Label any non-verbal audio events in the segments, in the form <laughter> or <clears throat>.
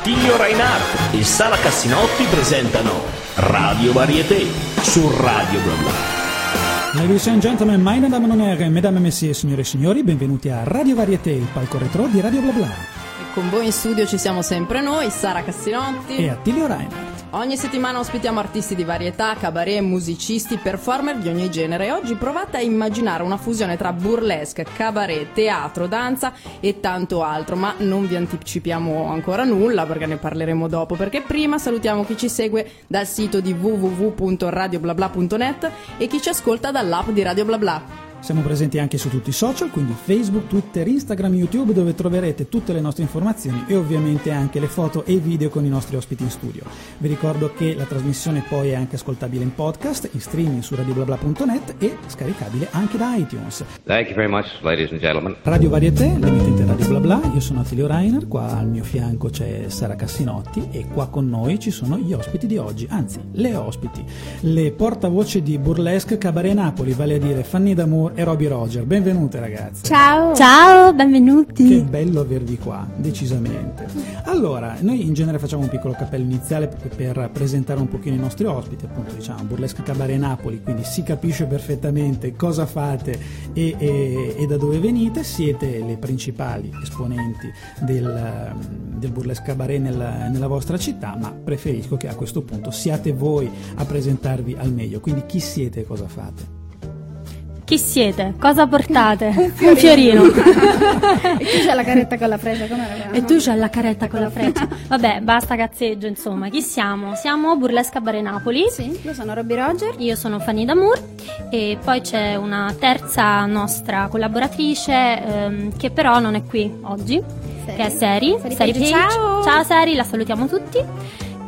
Attilio Reinhardt e Sara Cassinotti presentano Radio Varieté su Radio Bla Bla. Ladies and gentlemen, my name is mesdames et messieurs, signore e signori, benvenuti a Radio Varieté, il palco retro di Radio Bla Bla. E con voi in studio ci siamo sempre noi, Sara Cassinotti e Attilio Reinhardt. Ogni settimana ospitiamo artisti di varietà, cabaret, musicisti, performer di ogni genere oggi provate a immaginare una fusione tra burlesque, cabaret, teatro, danza e tanto altro, ma non vi anticipiamo ancora nulla perché ne parleremo dopo, perché prima salutiamo chi ci segue dal sito di www.radioblabla.net e chi ci ascolta dall'app di Radio Blabla. Siamo presenti anche su tutti i social, quindi Facebook, Twitter, Instagram, YouTube, dove troverete tutte le nostre informazioni e ovviamente anche le foto e i video con i nostri ospiti in studio. Vi ricordo che la trasmissione poi è anche ascoltabile in podcast, in streaming su radioblabla.net e scaricabile anche da iTunes. Thank you very much, ladies and gentlemen. Radio Varieté, l'emittente Radio Blabla, io sono Attilio Reiner, qua al mio fianco c'è Sara Cassinotti e qua con noi ci sono gli ospiti di oggi, anzi le ospiti, le portavoce di Burlesque Cabaret Napoli, vale a dire Fanny D'Amour e Roby Roger. Benvenute ragazze. Ciao. Ciao, benvenuti. Che bello avervi qua, decisamente. Allora, noi in genere facciamo un piccolo cappello iniziale per presentare un pochino i nostri ospiti, appunto diciamo Burlesque Cabaret Napoli, quindi si capisce perfettamente cosa fate e, e, e da dove venite. Siete le principali esponenti del, del Burlesque Cabaret nel, nella vostra città, ma preferisco che a questo punto siate voi a presentarvi al meglio. Quindi chi siete e cosa fate? Chi siete? Cosa portate? Un fiorino. <laughs> E tu c'hai la caretta con la freccia, come E tu c'hai la caretta con la freccia. Vabbè, basta cazzeggio, insomma. Chi siamo? Siamo Burlesca Bare Napoli. Sì, io sono Robby Roger. Io sono Fanny Damour. E poi c'è una terza nostra collaboratrice ehm, che però non è qui oggi, Seri. che è Seri. Seri, Seri Page. Ciao. Ciao Seri, la salutiamo tutti.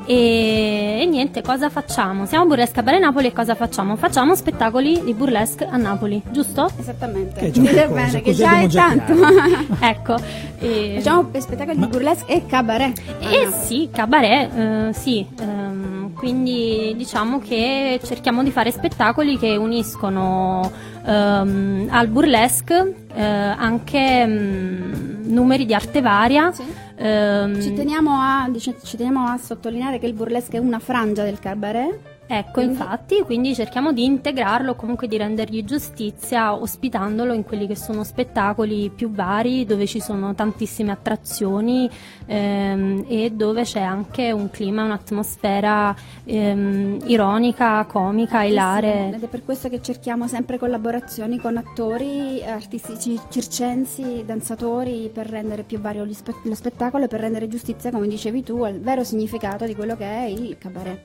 E, e, niente, cosa facciamo? Siamo a Burlesque a Bare Napoli e cosa facciamo? Facciamo spettacoli di burlesque a Napoli, giusto? Esattamente. Che già bene, che già è tanto. <laughs> ecco. E... Facciamo spettacoli Ma... di burlesque e cabaret. Eh sì, cabaret, eh, sì. Ehm, quindi diciamo che cerchiamo di fare spettacoli che uniscono ehm, al burlesque eh, anche mh, mm, numeri di arte varia. Sì Um, ci, teniamo a, ci, teniamo a, sottolineare che il burlesque è una frangia del cabaret Ecco, quindi... infatti, quindi cerchiamo di integrarlo, comunque di rendergli giustizia ospitandolo in quelli che sono spettacoli più vari, dove ci sono tantissime attrazioni ehm, e dove c'è anche un clima, un'atmosfera ehm, ironica, comica, ilare. Ed è per questo che cerchiamo sempre collaborazioni con attori, artisti circensi, danzatori, per rendere più vario lo spettacolo e per rendere giustizia, come dicevi tu, al vero significato di quello che è il cabaret.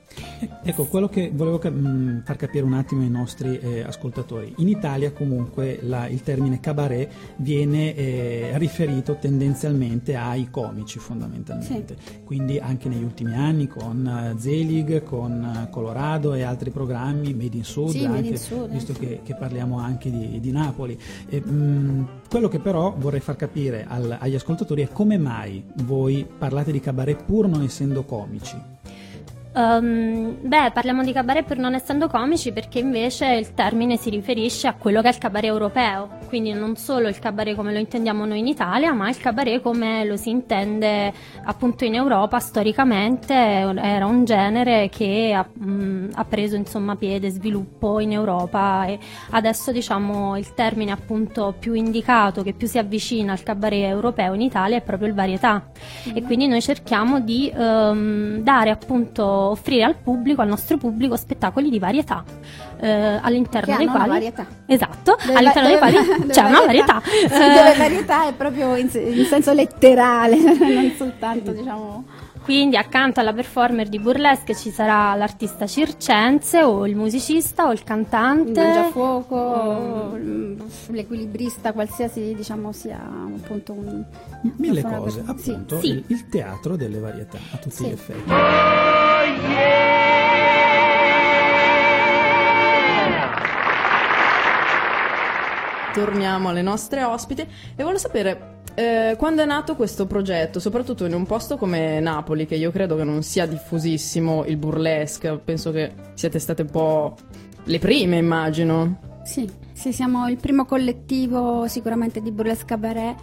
Ecco, quello che che volevo mh, mm, far capire un attimo ai nostri eh, ascoltatori. In Italia comunque la, il termine cabaret viene eh, riferito tendenzialmente ai comici fondamentalmente, sì. quindi anche negli ultimi anni con uh, Zelig, con uh, Colorado e altri programmi, Made in Sud, sì, anche, in Sud visto che, che, parliamo anche di, di Napoli. E, mh, mm, quello che però vorrei far capire al, agli ascoltatori è come mai voi parlate di cabaret pur non essendo comici. Um, beh, parliamo di cabaret per non essendo comici perché invece il termine si riferisce a quello che è il cabaret europeo, quindi non solo il cabaret come lo intendiamo noi in Italia, ma il cabaret come lo si intende appunto in Europa storicamente, era un genere che ha, mh, ha preso insomma piede, sviluppo in Europa e adesso diciamo il termine appunto più indicato, che più si avvicina al cabaret europeo in Italia è proprio il varietà mm-hmm. e quindi noi cerchiamo di um, dare appunto offrire al pubblico, al nostro pubblico, spettacoli di varietà. Eh, all'interno che dei quali varietà. esatto dove all'interno dei quali <laughs> c'è una varietà dove varietà è proprio in, in senso letterale <laughs> non soltanto diciamo quindi accanto alla performer di burlesque ci sarà l'artista circense o il musicista o il cantante. Il mangiafuoco, o l'equilibrista, qualsiasi diciamo sia appunto un... Mille cose, per... appunto sì. il, il, teatro delle varietà a tutti sì. gli effetti. Oh, Torniamo alle nostre ospiti e voglio sapere eh, quando è nato questo progetto, soprattutto in un posto come Napoli, che io credo che non sia diffusissimo il burlesque, penso che siete state un po' le prime, immagino. Sì, sì, siamo il primo collettivo sicuramente di burlesque cabaret,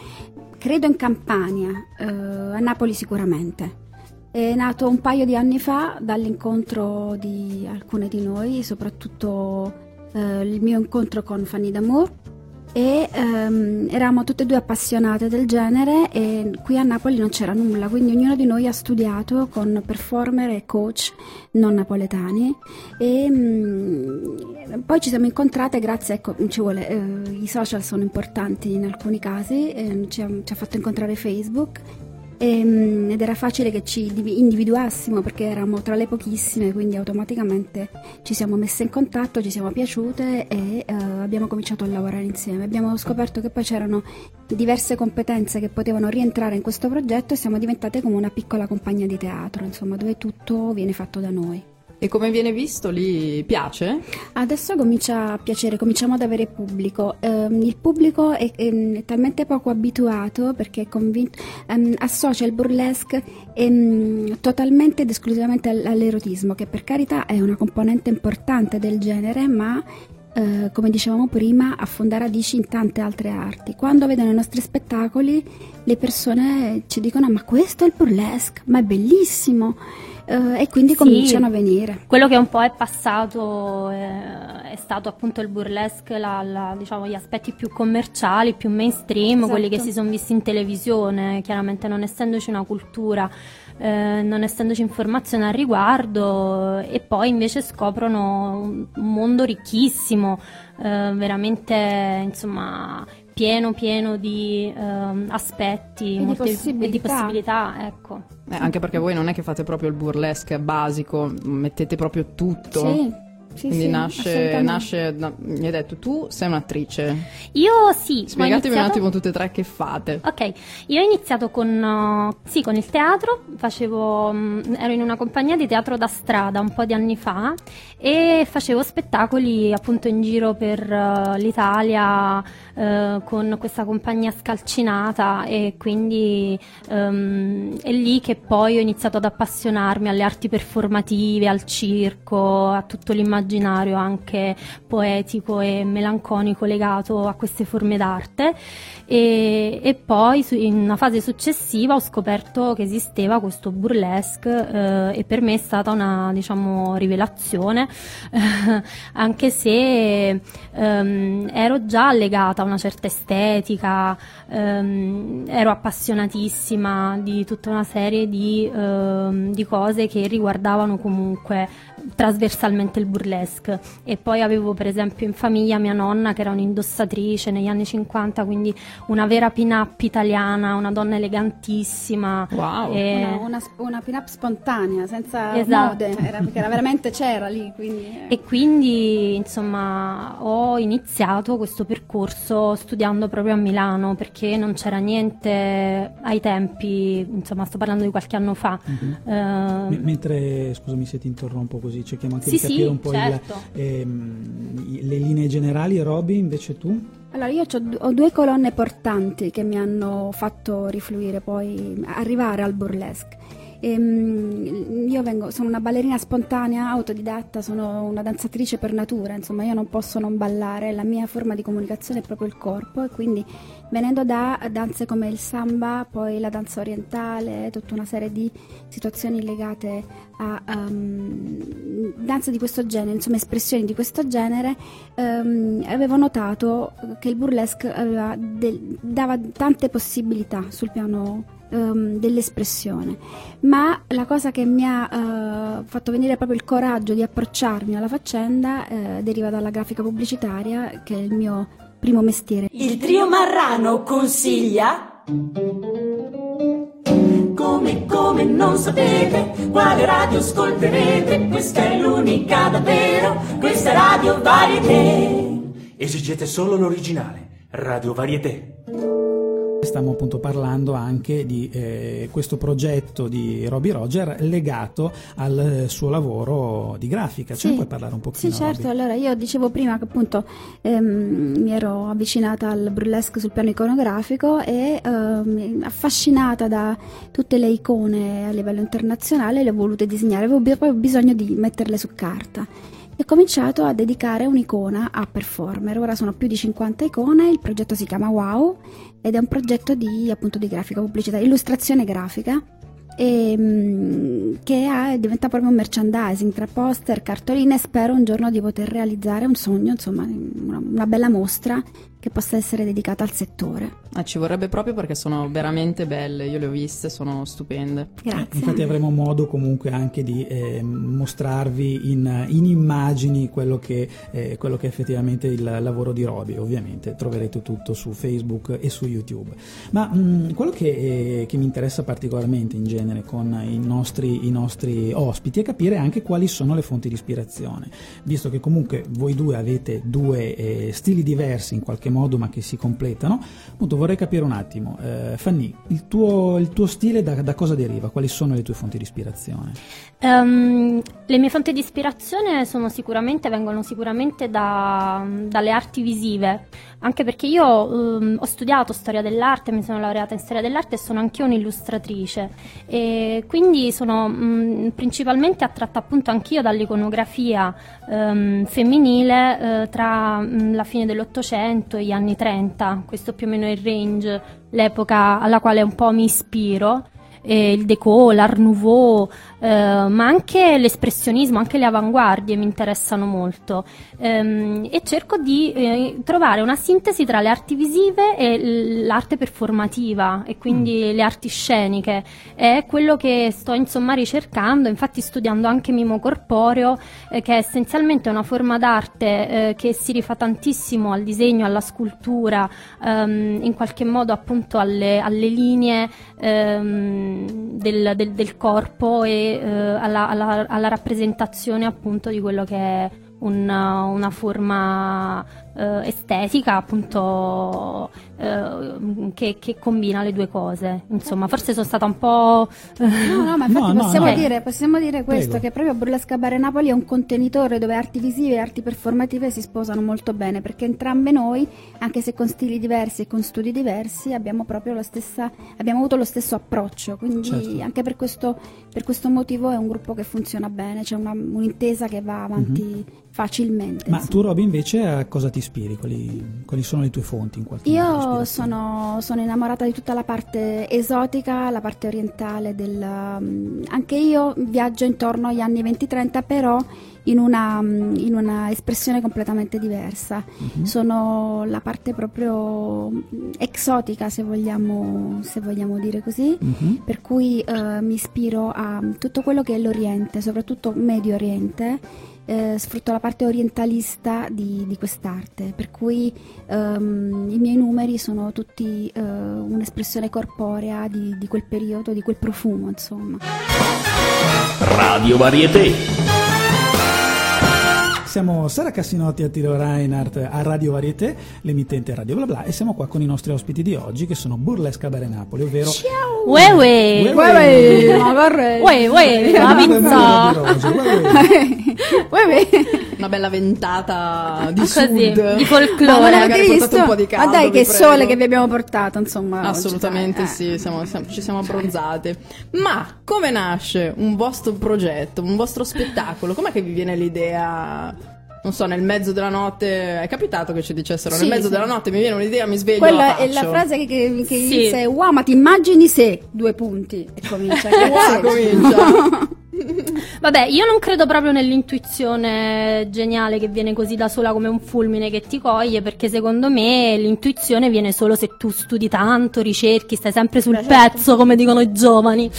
credo in Campania, eh, a Napoli sicuramente. È nato un paio di anni fa dall'incontro di alcune di noi, soprattutto eh, il mio incontro con Fanny D'Amour. E ehm, eravamo tutte e due appassionate del genere e qui a Napoli non c'era nulla, quindi ognuno di noi ha studiato con performer e coach non napoletani. E mh, mm, poi ci siamo incontrate grazie, ecco, ci vuole, eh, i social sono importanti in alcuni casi, eh, ci, ha, ci ha fatto incontrare Facebook ehm, ed era facile che ci individuassimo perché eravamo tra le pochissime, quindi automaticamente ci siamo messe in contatto, ci siamo piaciute e uh, abbiamo cominciato a lavorare insieme. Abbiamo scoperto che poi c'erano diverse competenze che potevano rientrare in questo progetto e siamo diventate come una piccola compagnia di teatro, insomma, dove tutto viene fatto da noi. E come viene visto lì? Piace? Adesso comincia a piacere, cominciamo ad avere pubblico. Um, il pubblico è, è, è, talmente poco abituato perché convinto, um, associa il burlesque um, totalmente ed esclusivamente all'erotismo, che per carità è una componente importante del genere, ma Uh, come dicevamo prima, affonda radici in tante altre arti. Quando vedono i nostri spettacoli, le persone ci dicono: Ma questo è il burlesque, ma è bellissimo eh, e quindi sì, cominciano a venire. Quello che un po' è passato eh, è stato appunto il burlesque, la, la, diciamo, gli aspetti più commerciali, più mainstream, esatto. quelli che si sono visti in televisione, chiaramente non essendoci una cultura. Eh, non essendoci informazione al riguardo e poi invece scoprono un mondo ricchissimo, eh, veramente insomma pieno pieno di um, aspetti e di possibilità, e di possibilità ecco. eh, anche perché voi non è che fate proprio il burlesque basico mettete proprio tutto. Sì sì, Quindi sì, nasce, nasce no, mi hai detto tu sei un'attrice. Io sì. Spiegatemi iniziato... un attimo tutte e tre che fate. Ok, io ho iniziato con, uh, sì, con il teatro, facevo, um, ero in una compagnia di teatro da strada un po' di anni fa e facevo spettacoli appunto in giro per uh, l'Italia uh, con questa compagnia scalcinata e quindi um, è lì che poi ho iniziato ad appassionarmi alle arti performative, al circo, a tutto l'immaginario immaginario anche poetico e melanconico legato a queste forme d'arte. E, e poi in una fase successiva ho scoperto che esisteva questo burlesque eh, e per me è stata una diciamo rivelazione anche se ehm, ero già legata a una certa estetica ehm, ero appassionatissima di tutta una serie di, ehm, di cose che riguardavano comunque trasversalmente il burlesque e poi avevo per esempio in famiglia mia nonna che era un'indossatrice negli anni 50 quindi una vera pin-up italiana una donna elegantissima wow. e... una, una, una pin-up spontanea senza esatto. mode era, perché era veramente c'era lì quindi... e quindi insomma ho iniziato questo percorso studiando proprio a Milano perché non c'era niente ai tempi insomma sto parlando di qualche anno fa mm-hmm. uh... M- mentre scusami se ti interrompo così così cerchiamo anche sì, di capire sì, un po' certo. Il, ehm, le linee generali. Roby, invece tu? Allora, io ho due colonne portanti che mi hanno fatto rifluire poi, arrivare al burlesque. Ehm, io vengo, sono una ballerina spontanea, autodidatta, sono una danzatrice per natura, insomma io non posso non ballare, la mia forma di comunicazione è proprio il corpo e quindi venendo da danze come il samba, poi la danza orientale, tutta una serie di situazioni legate a um, danze di questo genere, insomma espressioni di questo genere, um, avevo notato che il burlesque del, dava tante possibilità sul piano um, dell'espressione, ma la cosa che mi ha uh, fatto venire proprio il coraggio di approcciarmi alla faccenda uh, deriva dalla grafica pubblicitaria, che è il mio primo mestiere. Il trio Marrano consiglia... Come, come non sapete quale radio ascolterete, questa è l'unica davvero, questa è Radio Varieté. Esigete solo l'originale, Radio Varieté. Stiamo appunto parlando anche di eh, questo progetto di Robbie Roger legato al suo lavoro di grafica. Ce ne puoi parlare un pochino? Sì, certo. Robbie? Allora, io dicevo prima che appunto ehm, mi ero avvicinata al burlesque sul piano iconografico e ehm, affascinata da tutte le icone a livello internazionale le ho volute disegnare. Avevo proprio bisogno di metterle su carta e ho cominciato a dedicare un'icona a performer. Ora sono più di 50 icone, il progetto si chiama Wow ed è un progetto di, appunto, di grafica pubblicità, illustrazione grafica e, mm, che ha- diventa proprio un merchandising tra poster, cartoline spero un giorno di poter realizzare un sogno, insomma una, una bella mostra che possa essere dedicata al settore. Ah, ci vorrebbe proprio perché sono veramente belle, io le ho viste, sono stupende. Grazie. Infatti avremo modo comunque anche di eh, mostrarvi in, in immagini quello che, eh, quello che è effettivamente il lavoro di Roby, ovviamente troverete tutto su Facebook e su YouTube. Ma mh, quello che, eh, che mi interessa particolarmente in genere con i nostri, i nostri ospiti è capire anche quali sono le fonti di ispirazione, visto che comunque voi due avete due eh, stili diversi in qualche modo ma che si completano, appunto vorrei capire un attimo, eh, Fanny, il tuo, il tuo stile da, da cosa deriva? Quali sono le tue fonti di ispirazione? Ehm, le mie fonti di ispirazione sicuramente, vengono sicuramente da- dalle arti visive, anche perché io ehm, ho studiato storia dell'arte, mi sono laureata in storia dell'arte e sono anche un'illustratrice e quindi sono mh, principalmente attratta appunto anch'io dall'iconografia ehm, femminile eh, tra mh, la fine dell'Ottocento e gli anni 30, questo più o meno è il range, l'epoca alla quale un po' mi ispiro eh, il déco, l'art nouveau, eh, ma anche l'espressionismo, anche le avanguardie mi interessano molto. Ehm, e cerco di eh, trovare una sintesi tra le arti visive e l'arte performativa e quindi le arti sceniche. È quello che sto insomma ricercando, infatti studiando anche mimo corporeo, eh, che è essenzialmente una forma d'arte eh, che si rifà tantissimo al disegno, alla scultura, ehm, in qualche modo appunto alle, alle linee ehm, del, del- del corpo e alla, alla- alla rappresentazione appunto di quello che è una, una forma eh, estetica appunto eh, che, che combina le due cose. Insomma, forse sono stata un po'... No, no, ma infatti No, possiamo, no. Dire, possiamo dire questo, Prego. che proprio Burlesque Bare Napoli è un contenitore dove arti visive e arti performative si sposano molto bene, perché entrambe noi, anche se con stili diversi e con studi diversi, abbiamo proprio la stessa, abbiamo avuto lo stesso approccio, quindi Certo. anche per questo, per questo motivo è un gruppo che funziona bene, c'è una- un'intesa che va avanti facilmente. Mhm. Ma insomma. tu Roby invece a cosa ti ispiri? Quali, quali sono le tue fonti in qualche modo? di Io sono, sono innamorata di tutta la parte esotica, la parte orientale del... um, anche io viaggio intorno agli anni 20-30, però in una, um, in una espressione completamente diversa. Mhm. Sono la parte proprio mm, exotica, se vogliamo, se vogliamo dire così. Mhm. Per cui eh, mi ispiro a tutto quello che è l'Oriente, soprattutto Medio Oriente. Eh, sfrutto la parte orientalista di, di quest'arte, per cui ehm, i miei numeri sono tutti eh, un'espressione corporea di, di quel periodo, di quel profumo, insomma. Radio Varieté. Siamo Sara Cassinotti a Tiro Reinhardt a Radio Varieté, l'emittente Radio Bla Bla e siamo qua con i nostri ospiti di oggi che sono Burlesque Bare Napoli, ovvero Ue ue! Ue- ma vorrei! Ue ue! La pizza! ue- ue. Una bella ventata di Così, sud. di Ma folklore. non magari portate un po' di caldo, Ma dai, che prego. sole che vi abbiamo portato, insomma. Assolutamente dai, sì, eh. siamo- siamo- ci siamo abbronzate. Ma come nasce un vostro progetto, un vostro spettacolo? Com'è che vi viene l'idea? Non so, nel mezzo della notte è capitato che ci dicessero Sì, nel mezzo sì. della notte mi viene un'idea, mi sveglio Quella la è la frase che, che, che Sì. dice wow ma ti immagini se due punti e comincia <laughs> Wow, comincia. <laughs> Vabbè, io non credo proprio nell'intuizione geniale che viene così da sola come un fulmine che ti coglie, perché secondo me l'intuizione viene solo se tu studi tanto, ricerchi, stai sempre sul Beh, certo. pezzo, come dicono i giovani.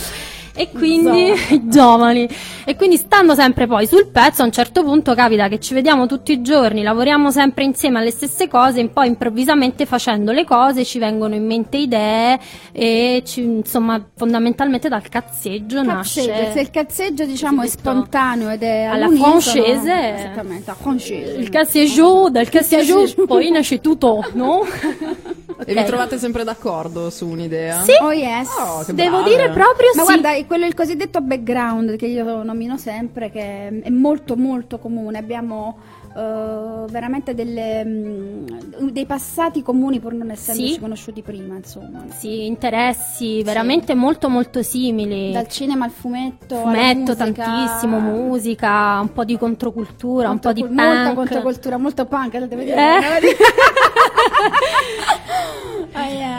E quindi i <laughs> giovani. E quindi stando sempre poi sul pezzo, a un certo punto capita che ci vediamo tutti i giorni, lavoriamo sempre insieme alle stesse cose, e poi improvvisamente facendo le cose ci vengono in mente idee e ci- insomma, fondamentalmente dal cazzeggio Cazzeggio, se nasce il cazzeggio diciamo è spontaneo ed è Alla francese. esattamente, la francese. il cazzeggio, dal cazzeggio. poi nasce tutto, no? <laughs> E vi trovate sempre d'accordo su un'idea? Sì. Oh yes. Oh, Devo brave. dire proprio Ma sì. guarda, è quello il cosiddetto background che io nomino sempre, che è molto molto comune. Abbiamo eh, veramente delle, mm, dei passati comuni pur non essendoci Sì. conosciuti prima, insomma. Sì, interessi veramente molto molto simili. Dal cinema al fumetto, alla fumetto musica, tantissimo, musica, un po' di controcultura, un po' di Controcul- Molta punk. controcultura, molto punk, lo devo dire. Eh? <laughs> ハハハハ!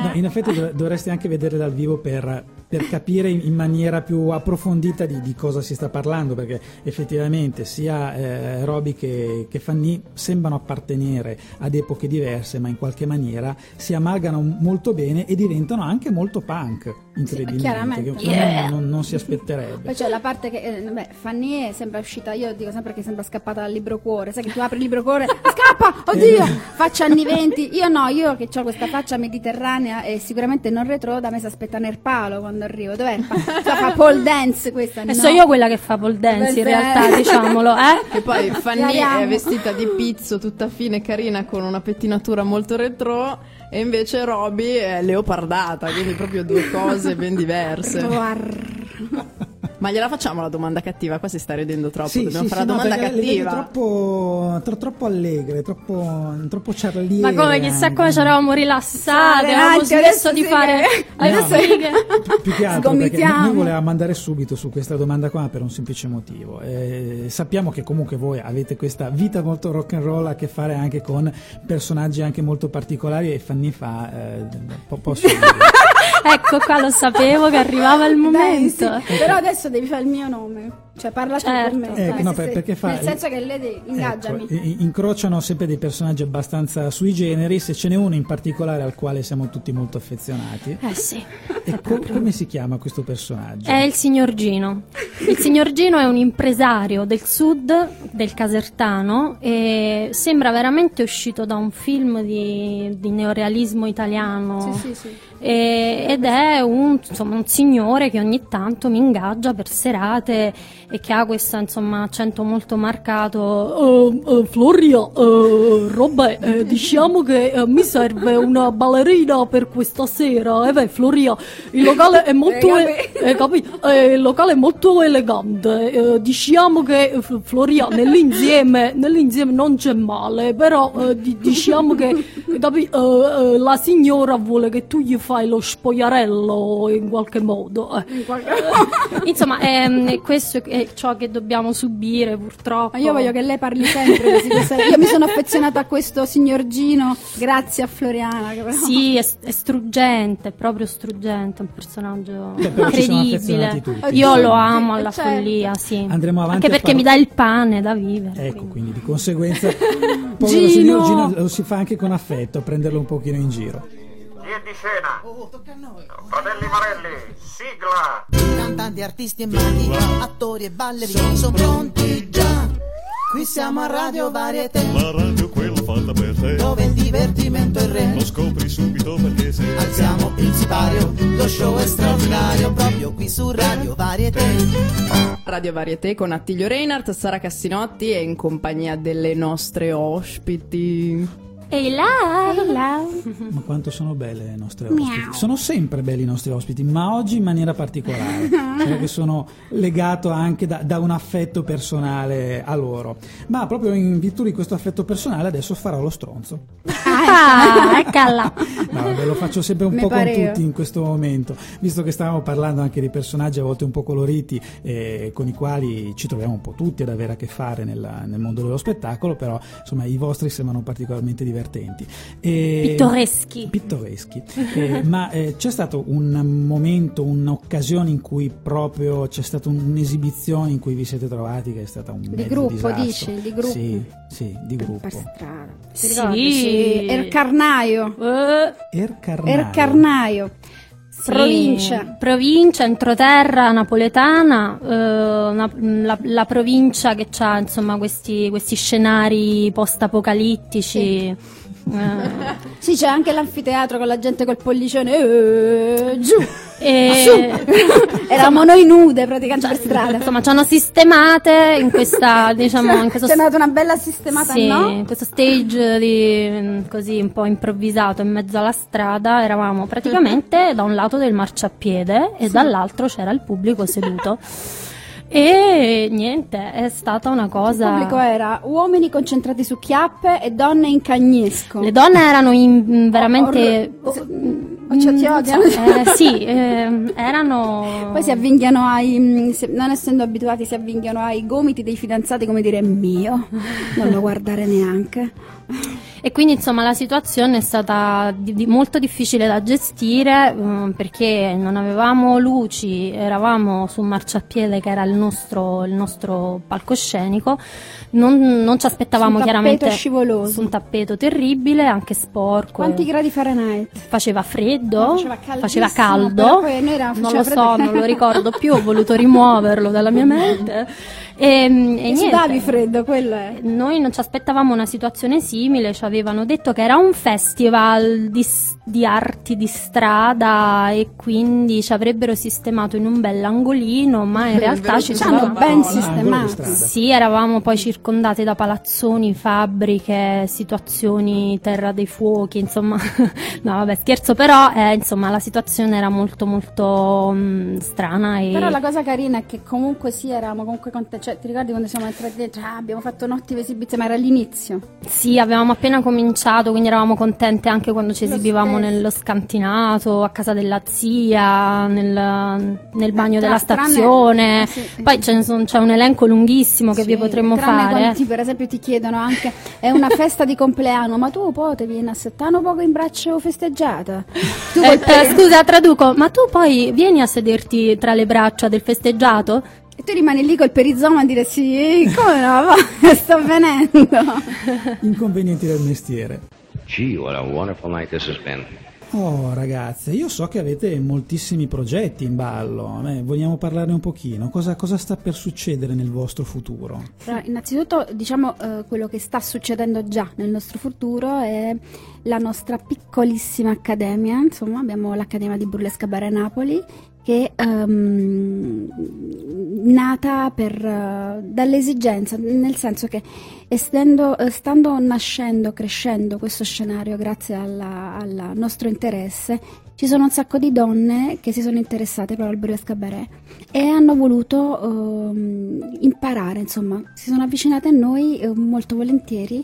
No, in effetti dov- dovresti anche vedere dal vivo per, per capire in, maniera più approfondita di, di cosa si sta parlando, perché effettivamente sia eh, Roby che, che Fanny sembrano appartenere ad epoche diverse, ma in qualche maniera si amalgano molto bene e diventano anche molto punk, incredibilmente, chiaramente. che uno non, non si aspetterebbe. Poi c'è la parte che, eh, beh, Fanny è sempre uscita, io dico sempre che sembra scappata dal libro cuore, sai che tu apri il libro cuore, <laughs> scappa, oddio, faccia anni 20, io no, io che ho questa faccia mediterranea e sicuramente non retro, da me si aspetta Nerpalo quando arrivo, dov'è? Fa, fa, fa pole dance questa, E no. so io quella che fa pole dance in Beh, realtà, eh. <laughs> diciamolo, eh? E poi Fanny è vestita di pizzo, tutta fine, carina, con una pettinatura molto retro, e invece Roby è leopardata, quindi proprio due cose ben diverse. Ma gliela facciamo la domanda cattiva? Qua si sta ridendo troppo, Sì, dobbiamo sì, fare sì, la no, domanda vedo cattiva. troppo, tro- troppo allegre, troppo, troppo. Ma come chissà come ci eravamo rilassati, avevamo smesso adesso di fare <laughs> Adesso- righe. <laughs> più che altro noi volevamo andare subito su questa domanda qua per un semplice motivo. Eh, sappiamo che comunque voi avete questa vita molto rock and roll a che fare anche con personaggi anche molto particolari e Fanny fa eh, po- posso dire. <laughs> Ecco qua lo sapevo che arrivava il momento. sì, Però adesso devi fare il mio nome. Cioè, parla Certo. per me. Ecco, dai, no, se- per- se- perché fa- Nel senso che lei ingaggiami. Ecco, incrociano sempre dei personaggi abbastanza sui generi, se ce n'è uno in particolare al quale siamo tutti molto affezionati. Eh sì. E co- come si chiama questo personaggio? È il signor Gino. Il signor Gino è un impresario del sud, del Casertano, e sembra veramente uscito da un film di, di neorealismo italiano. Sì, sì, sì. E- ed è un, insomma, un signore che ogni tanto mi ingaggia per serate e che ha questo insomma, accento molto marcato. "Eh, eh, Floria, eh, Robè, eh, diciamo che eh, mi serve una ballerina per questa sera. E beh, Floria, il locale è molto, Eh, eh? Eh, locale è molto elegante. Eh, diciamo che eh, Floria nell'insieme, nell'insieme non c'è male, però eh, di- diciamo che capi- eh, eh, la signora vuole che tu gli fai lo spogliarello in qualche modo. eh. <laughs> Insomma, ehm, questo è ciò che dobbiamo subire purtroppo. Ma io voglio che lei parli sempre questa- Io mi sono affezionata a questo signor Gino grazie a Floriana. che però- Sì, è, è struggente, è proprio struggente, un personaggio Beh, incredibile. tutti. Io lo amo alla certo. follia, sì. Andremo avanti Anche perché far- mi dà il pane da vivere. Ecco, quindi. quindi di conseguenza, povero Gino! signor Gino lo si fa anche con affetto, a prenderlo un pochino in giro. È di scena? Fratelli Marelli, sigla! Cantanti, artisti e maghi, attori e ballerini sono pronti già. Qui siamo a Radio Varietà, La radio quella fatta per te dove il divertimento è il re. Lo scopri subito perché sei Alziamo il sipario, lo show è straordinario, proprio qui su Radio Varietà. Radio Varieté con Attilio Reinhardt, Sara Cassinotti e in compagnia delle nostre ospiti. Ehi là, Ma quanto sono belle le nostre ospiti. Sono sempre belli i nostri ospiti, ma oggi in maniera particolare, cioè che sono legato anche da, da un affetto personale a loro. Ma proprio in virtù di questo affetto personale adesso farò lo stronzo. Ah, <laughs> eccola. No, vabbè, lo faccio sempre un Mi po' con pareva. tutti in questo momento, visto che stavamo parlando anche di personaggi a volte un po' coloriti, eh, con i quali ci troviamo un po' tutti ad avere a che fare nella- nel mondo dello spettacolo, però insomma i vostri sembrano particolarmente divertenti. E- Pittoreschi. pittoreschi. Eh, <laughs> ma eh, c'è stato un momento, un'occasione in cui proprio c'è stata un'esibizione in cui vi siete trovati che è stata un mezzo gruppo, disastro. dici? Di gruppo? Sì, sì, di gruppo. Per strada. Sì. Sì. Ercarnaio. Eh, Ercarnaio. Ercarnaio. Sì. Provincia. Provincia, entroterra napoletana, eh, una- la, la provincia che ha insomma questi, questi scenari post-apocalittici. Eh, Sì, c'è anche l'anfiteatro con la gente col pollicione. eh, giù. e, <laughs> Eravamo noi nude praticamente per strada. insomma, ci hanno sistemate in questa, <laughs> diciamo, in questo C'è stata una bella sistemata, Sì, no? questo stage di, così un po' improvvisato in mezzo alla strada, eravamo praticamente da un lato del marciapiede e dall'altro c'era il pubblico seduto. <laughs> E niente, è stata una Il cosa. pubblico era uomini concentrati su chiappe e donne in cagnesco. Le donne erano in- veramente. Or- se- o ci- ci Mm, odiano. eh, sì, ehm, erano. Poi si avvinghiano ai, mm, se- non essendo abituati, si avvinghiano ai gomiti dei fidanzati come dire mio, non lo guardare neanche. E quindi insomma la situazione è stata di- di- molto difficile da gestire mm, perché non avevamo luci, eravamo su un marciapiede che era il nostro, il nostro palcoscenico, non, non ci aspettavamo Su un tappeto chiaramente scivoloso. su un tappeto terribile, anche sporco. Quanti gradi Fahrenheit? Faceva freddo, Faceva caldissimo, faceva caldo, non lo so, freddo. non lo ricordo più, ho voluto rimuoverlo dalla mia mente. E, e E niente. sudavi freddo, quello è. Noi non ci aspettavamo una situazione simile, ci avevano detto che era un festival di, di arti di strada e quindi ci avrebbero sistemato in un bell'angolino, ma in realtà ci hanno ben sistemato. Sì, eravamo poi circondate da palazzoni, fabbriche, situazioni, terra dei fuochi, insomma, <laughs> no vabbè scherzo, però eh, insomma la situazione era molto molto mm, strana e Però la cosa carina è che comunque sì, eravamo comunque contenti. Cioè, ti ricordi quando siamo entrati dentro? Ah, abbiamo fatto un'ottima esibizione, ma era all'inizio. Sì, avevamo appena cominciato, quindi eravamo contente anche quando ci Lo esibivamo stesso. nello scantinato, a casa della zia, nel, nel bagno tra- della tranne- stazione. ah, sì. Poi son- c'è un elenco lunghissimo che vi Sì, potremmo tranne fare. quando ti- per esempio ti chiedono anche è una festa di compleanno, ma tu potevi in assettare un poco in braccio festeggiata. Tu Eh, eh, scusa, traduco, ma tu poi vieni a sederti tra le braccia del festeggiato? e tu rimani lì col perizoma a dire sì, come no, va, <laughs> sto venendo. Inconvenienti del mestiere. Gee, what a wonderful night this has been. Oh ragazze, io so che avete moltissimi progetti in ballo, eh, vogliamo parlarne un pochino, cosa, cosa sta per succedere nel vostro futuro? Allora, innanzitutto, diciamo, eh, quello che sta succedendo già nel nostro futuro è la nostra piccolissima accademia, insomma, abbiamo l'Accademia di Burlesca Bare Napoli che ehm, nata per, eh, dall'esigenza, nel senso che essendo, eh, stando nascendo, crescendo questo scenario grazie al nostro interesse, ci sono un sacco di donne che si sono interessate proprio al burlesque cabaret e hanno voluto ehm, imparare, insomma, si sono avvicinate a noi eh, molto volentieri.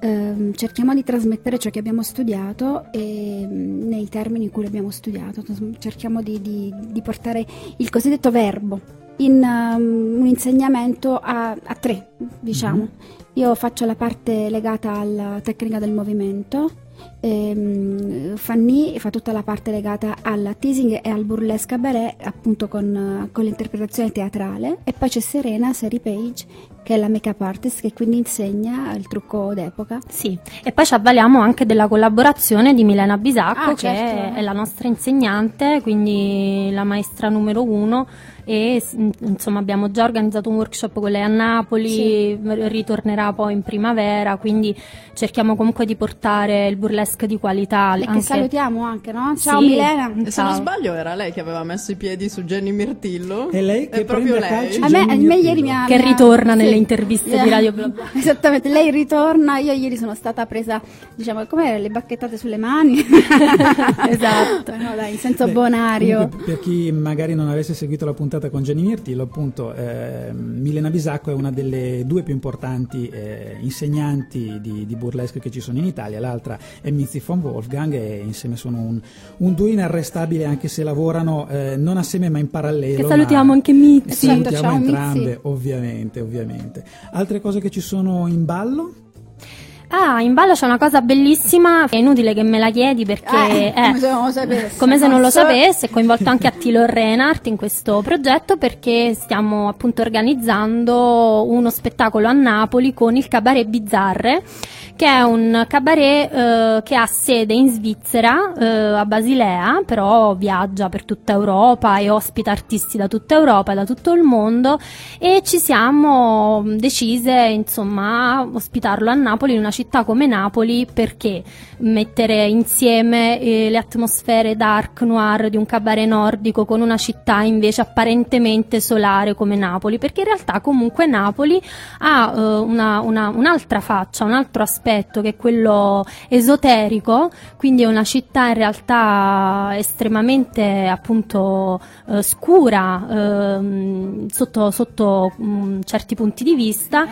Ehm, cerchiamo di trasmettere ciò che abbiamo studiato e, mm, nei termini in cui l'abbiamo studiato, cerchiamo di, di- di portare il cosiddetto verbo in ehm, un insegnamento a, a tre, diciamo. Io faccio la parte legata alla tecnica del movimento, ehm, Fanny fa tutta la parte legata al teasing e al burlesque cabaret, appunto con, con l'interpretazione teatrale, e poi c'è Serena, Seri Page, che è la make-up artist, che quindi insegna il trucco d'epoca. Sì, e poi ci avvaliamo anche della collaborazione di Milena Bisacco, Ah, che certo. è la nostra insegnante, quindi la maestra numero uno. E insomma abbiamo già organizzato un workshop con lei a Napoli, Sì. ritornerà poi in primavera, quindi cerchiamo comunque di portare il burlesque di qualità. E che anche- salutiamo anche, no? Ciao Sì. Milena! E se non sbaglio era lei che aveva messo i piedi su Jenny Mirtillo. È lei che È proprio lei. calci A me, me ieri mi ha... Che mi ha- ritorna sì. nelle interviste Yeah. di Radio Bla Bla. <laughs> Esattamente, lei ritorna, io ieri sono stata presa, diciamo, come le bacchettate sulle mani. <laughs> Esatto. No, dai, in senso Beh, bonario. comunque, per chi magari non avesse seguito la puntata con Gianni Mirtillo, appunto, eh, Milena Bisacco è una delle due più importanti eh, insegnanti di, di burlesque che ci sono in Italia, l'altra è Mitzi von Wolfgang e insieme sono un, un duo inarrestabile anche se lavorano eh, non assieme ma in parallelo. Che ma- salutiamo anche e Mitzi. Certo, salutiamo ciao, entrambe, Mitzi. ovviamente, ovviamente. Altre cose che ci sono in ballo? Ah, in ballo c'è una cosa bellissima, è inutile che me la chiedi perché... Eh, eh, come se non lo sapessi. Come se non lo sapesse, è coinvolto anche Attilo Reinhardt in questo progetto perché stiamo appunto organizzando uno spettacolo a Napoli con il Cabaret Bizzarre, che è un cabaret eh, che ha sede in Svizzera, eh, a Basilea, però viaggia per tutta Europa e ospita artisti da tutta Europa e da tutto il mondo. E ci siamo decise insomma a ospitarlo a Napoli in una città come Napoli perché mettere insieme eh, le atmosfere dark noir di un cabaret nordico con una città invece apparentemente solare come Napoli. Perché in realtà comunque Napoli ha eh, una- una- un'altra faccia un altro aspetto che è quello esoterico quindi è una città in realtà estremamente appunto eh, scura ehm, sotto, sotto mm, certi punti di vista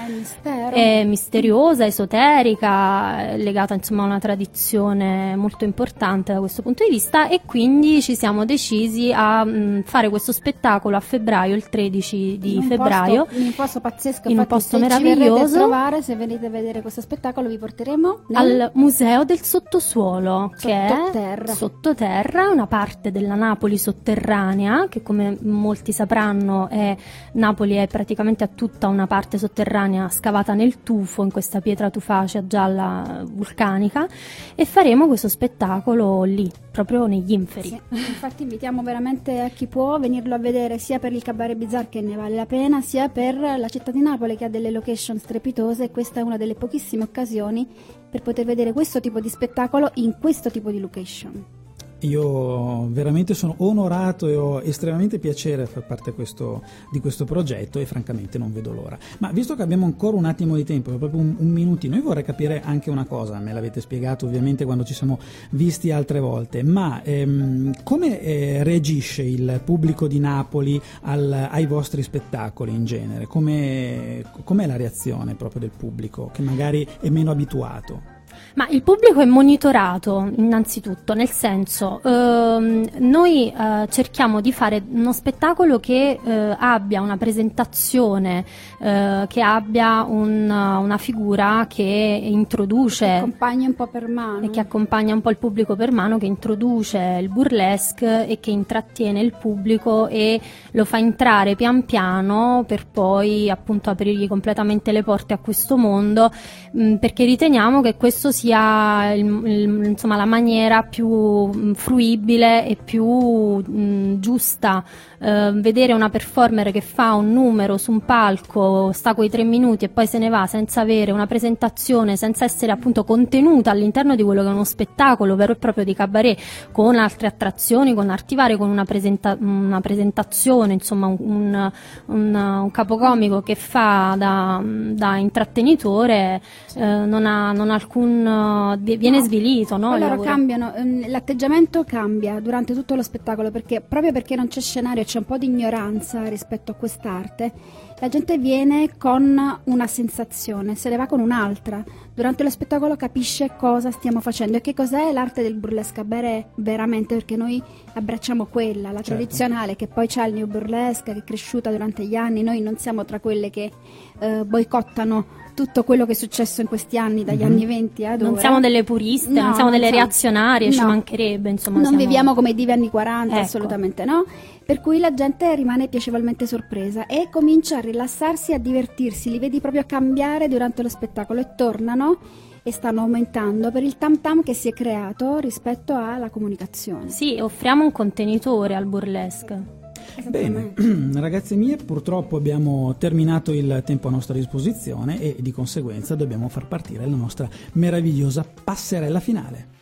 È misteriosa, esoterica, eh, legata insomma a una tradizione molto importante da questo punto di vista e quindi ci siamo decisi a mh, fare questo spettacolo a febbraio, il 13 di In un fettembraio. posto- in un posto pazzesco, in un posto meraviglioso. trovare, se venite a vedere questo spettacolo, vi porteremo nel- al Museo del Sottosuolo, che è Sottoterra. sottoterra, una parte della Napoli sotterranea, che come molti sapranno è, Napoli è praticamente a tutta una parte sotterranea scavata nel tufo, in questa pietra tufacea gialla vulcanica, e faremo questo spettacolo lì, proprio negli inferi. Sì, infatti invitiamo veramente a chi può venirlo a vedere sia per il Cabaret Bizarre che ne vale la pena, sia per la città di Napoli che ha delle location strepitose e questa è una delle pochissime occasioni per poter vedere questo tipo di spettacolo in questo tipo di location. Io veramente sono onorato e ho estremamente piacere a far parte questo- di questo progetto e francamente non vedo l'ora. Ma visto che abbiamo ancora un attimo di tempo, proprio un, un minutino, io vorrei capire anche una cosa, me l'avete spiegato ovviamente quando ci siamo visti altre volte, ma ehm, come eh, reagisce il pubblico di Napoli al- ai vostri spettacoli in genere? Come, com'è la reazione proprio del pubblico che magari è meno abituato? Ma il pubblico è monitorato innanzitutto, nel senso ehm, noi eh, cerchiamo di fare uno spettacolo che eh, abbia una presentazione, eh, che abbia un- una figura che introduce Accompagni un po' per mano. e che accompagna un po' il pubblico per mano, che introduce il burlesque e che intrattiene il pubblico e lo fa entrare pian piano per poi appunto aprirgli completamente le porte a questo mondo, mh, perché riteniamo che questo sia il- il- insomma, la maniera più mh, fruibile e più mh, giusta. Eh, vedere una performer che fa un numero su un palco, sta quei tre minuti e poi se ne va senza avere una presentazione, senza essere appunto contenuta all'interno di quello che è uno spettacolo vero e proprio di cabaret, con altre attrazioni, con artivare, con una, presenta- una presentazione, insomma un, un- un- un capocomico che fa da, da intrattenitore, eh, non, ha, non ha alcun... viene svilito, no? Allora cambiano, ehm, l'atteggiamento cambia durante tutto lo spettacolo perché proprio perché non c'è scenario c'è un po' di ignoranza rispetto a quest'arte, la gente viene con una sensazione, se ne va con un'altra. Durante lo spettacolo capisce cosa stiamo facendo e che cos'è l'arte del burlesque cabaret veramente perché noi abbracciamo quella, la tradizionale che poi c'ha il new burlesque che è cresciuta durante gli anni, noi non siamo tra quelle che eh, boicottano tutto quello che è successo in questi anni, dagli Mhm. anni 20 ad Non ora. siamo delle puriste, No, non siamo delle reazionarie, ci no. mancherebbe, insomma. non siamo- viviamo come i divi anni 40, Ecco. assolutamente no. Per cui la gente rimane piacevolmente sorpresa e comincia a rilassarsi e a divertirsi, li vedi proprio cambiare durante lo spettacolo e tornano e stanno aumentando per il tam tam che si è creato rispetto alla comunicazione. Sì, offriamo un contenitore al burlesque. Bene, <clears throat> ragazze mie, purtroppo abbiamo terminato il tempo a nostra disposizione e di conseguenza dobbiamo far partire la nostra meravigliosa passerella finale.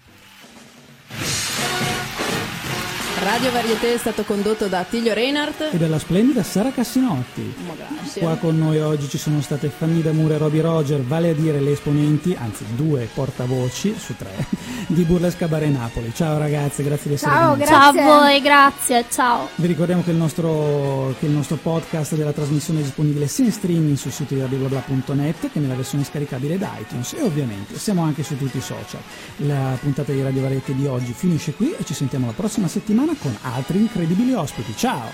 Radio Varieté è stato condotto da Tiglio Reinhardt. E dalla splendida Sara Cassinotti. Ma grazie. Qua con noi oggi ci sono state Fanny D'Amore e Roby Roger, vale a dire le esponenti, anzi due portavoci su tre, di Burlesque Cabaret Napoli. Ciao ragazze, grazie di essere Ciao, venute. Ciao a Grazie. voi, grazie, ciao. Vi ricordiamo che il, nostro, che il nostro podcast della trasmissione è disponibile sia in streaming sul sito di radioblabla.net che nella versione scaricabile da iTunes e ovviamente siamo anche su tutti i social. La puntata di Radio Varieté di oggi finisce qui e ci sentiamo la prossima settimana con altri incredibili ospiti. Ciao!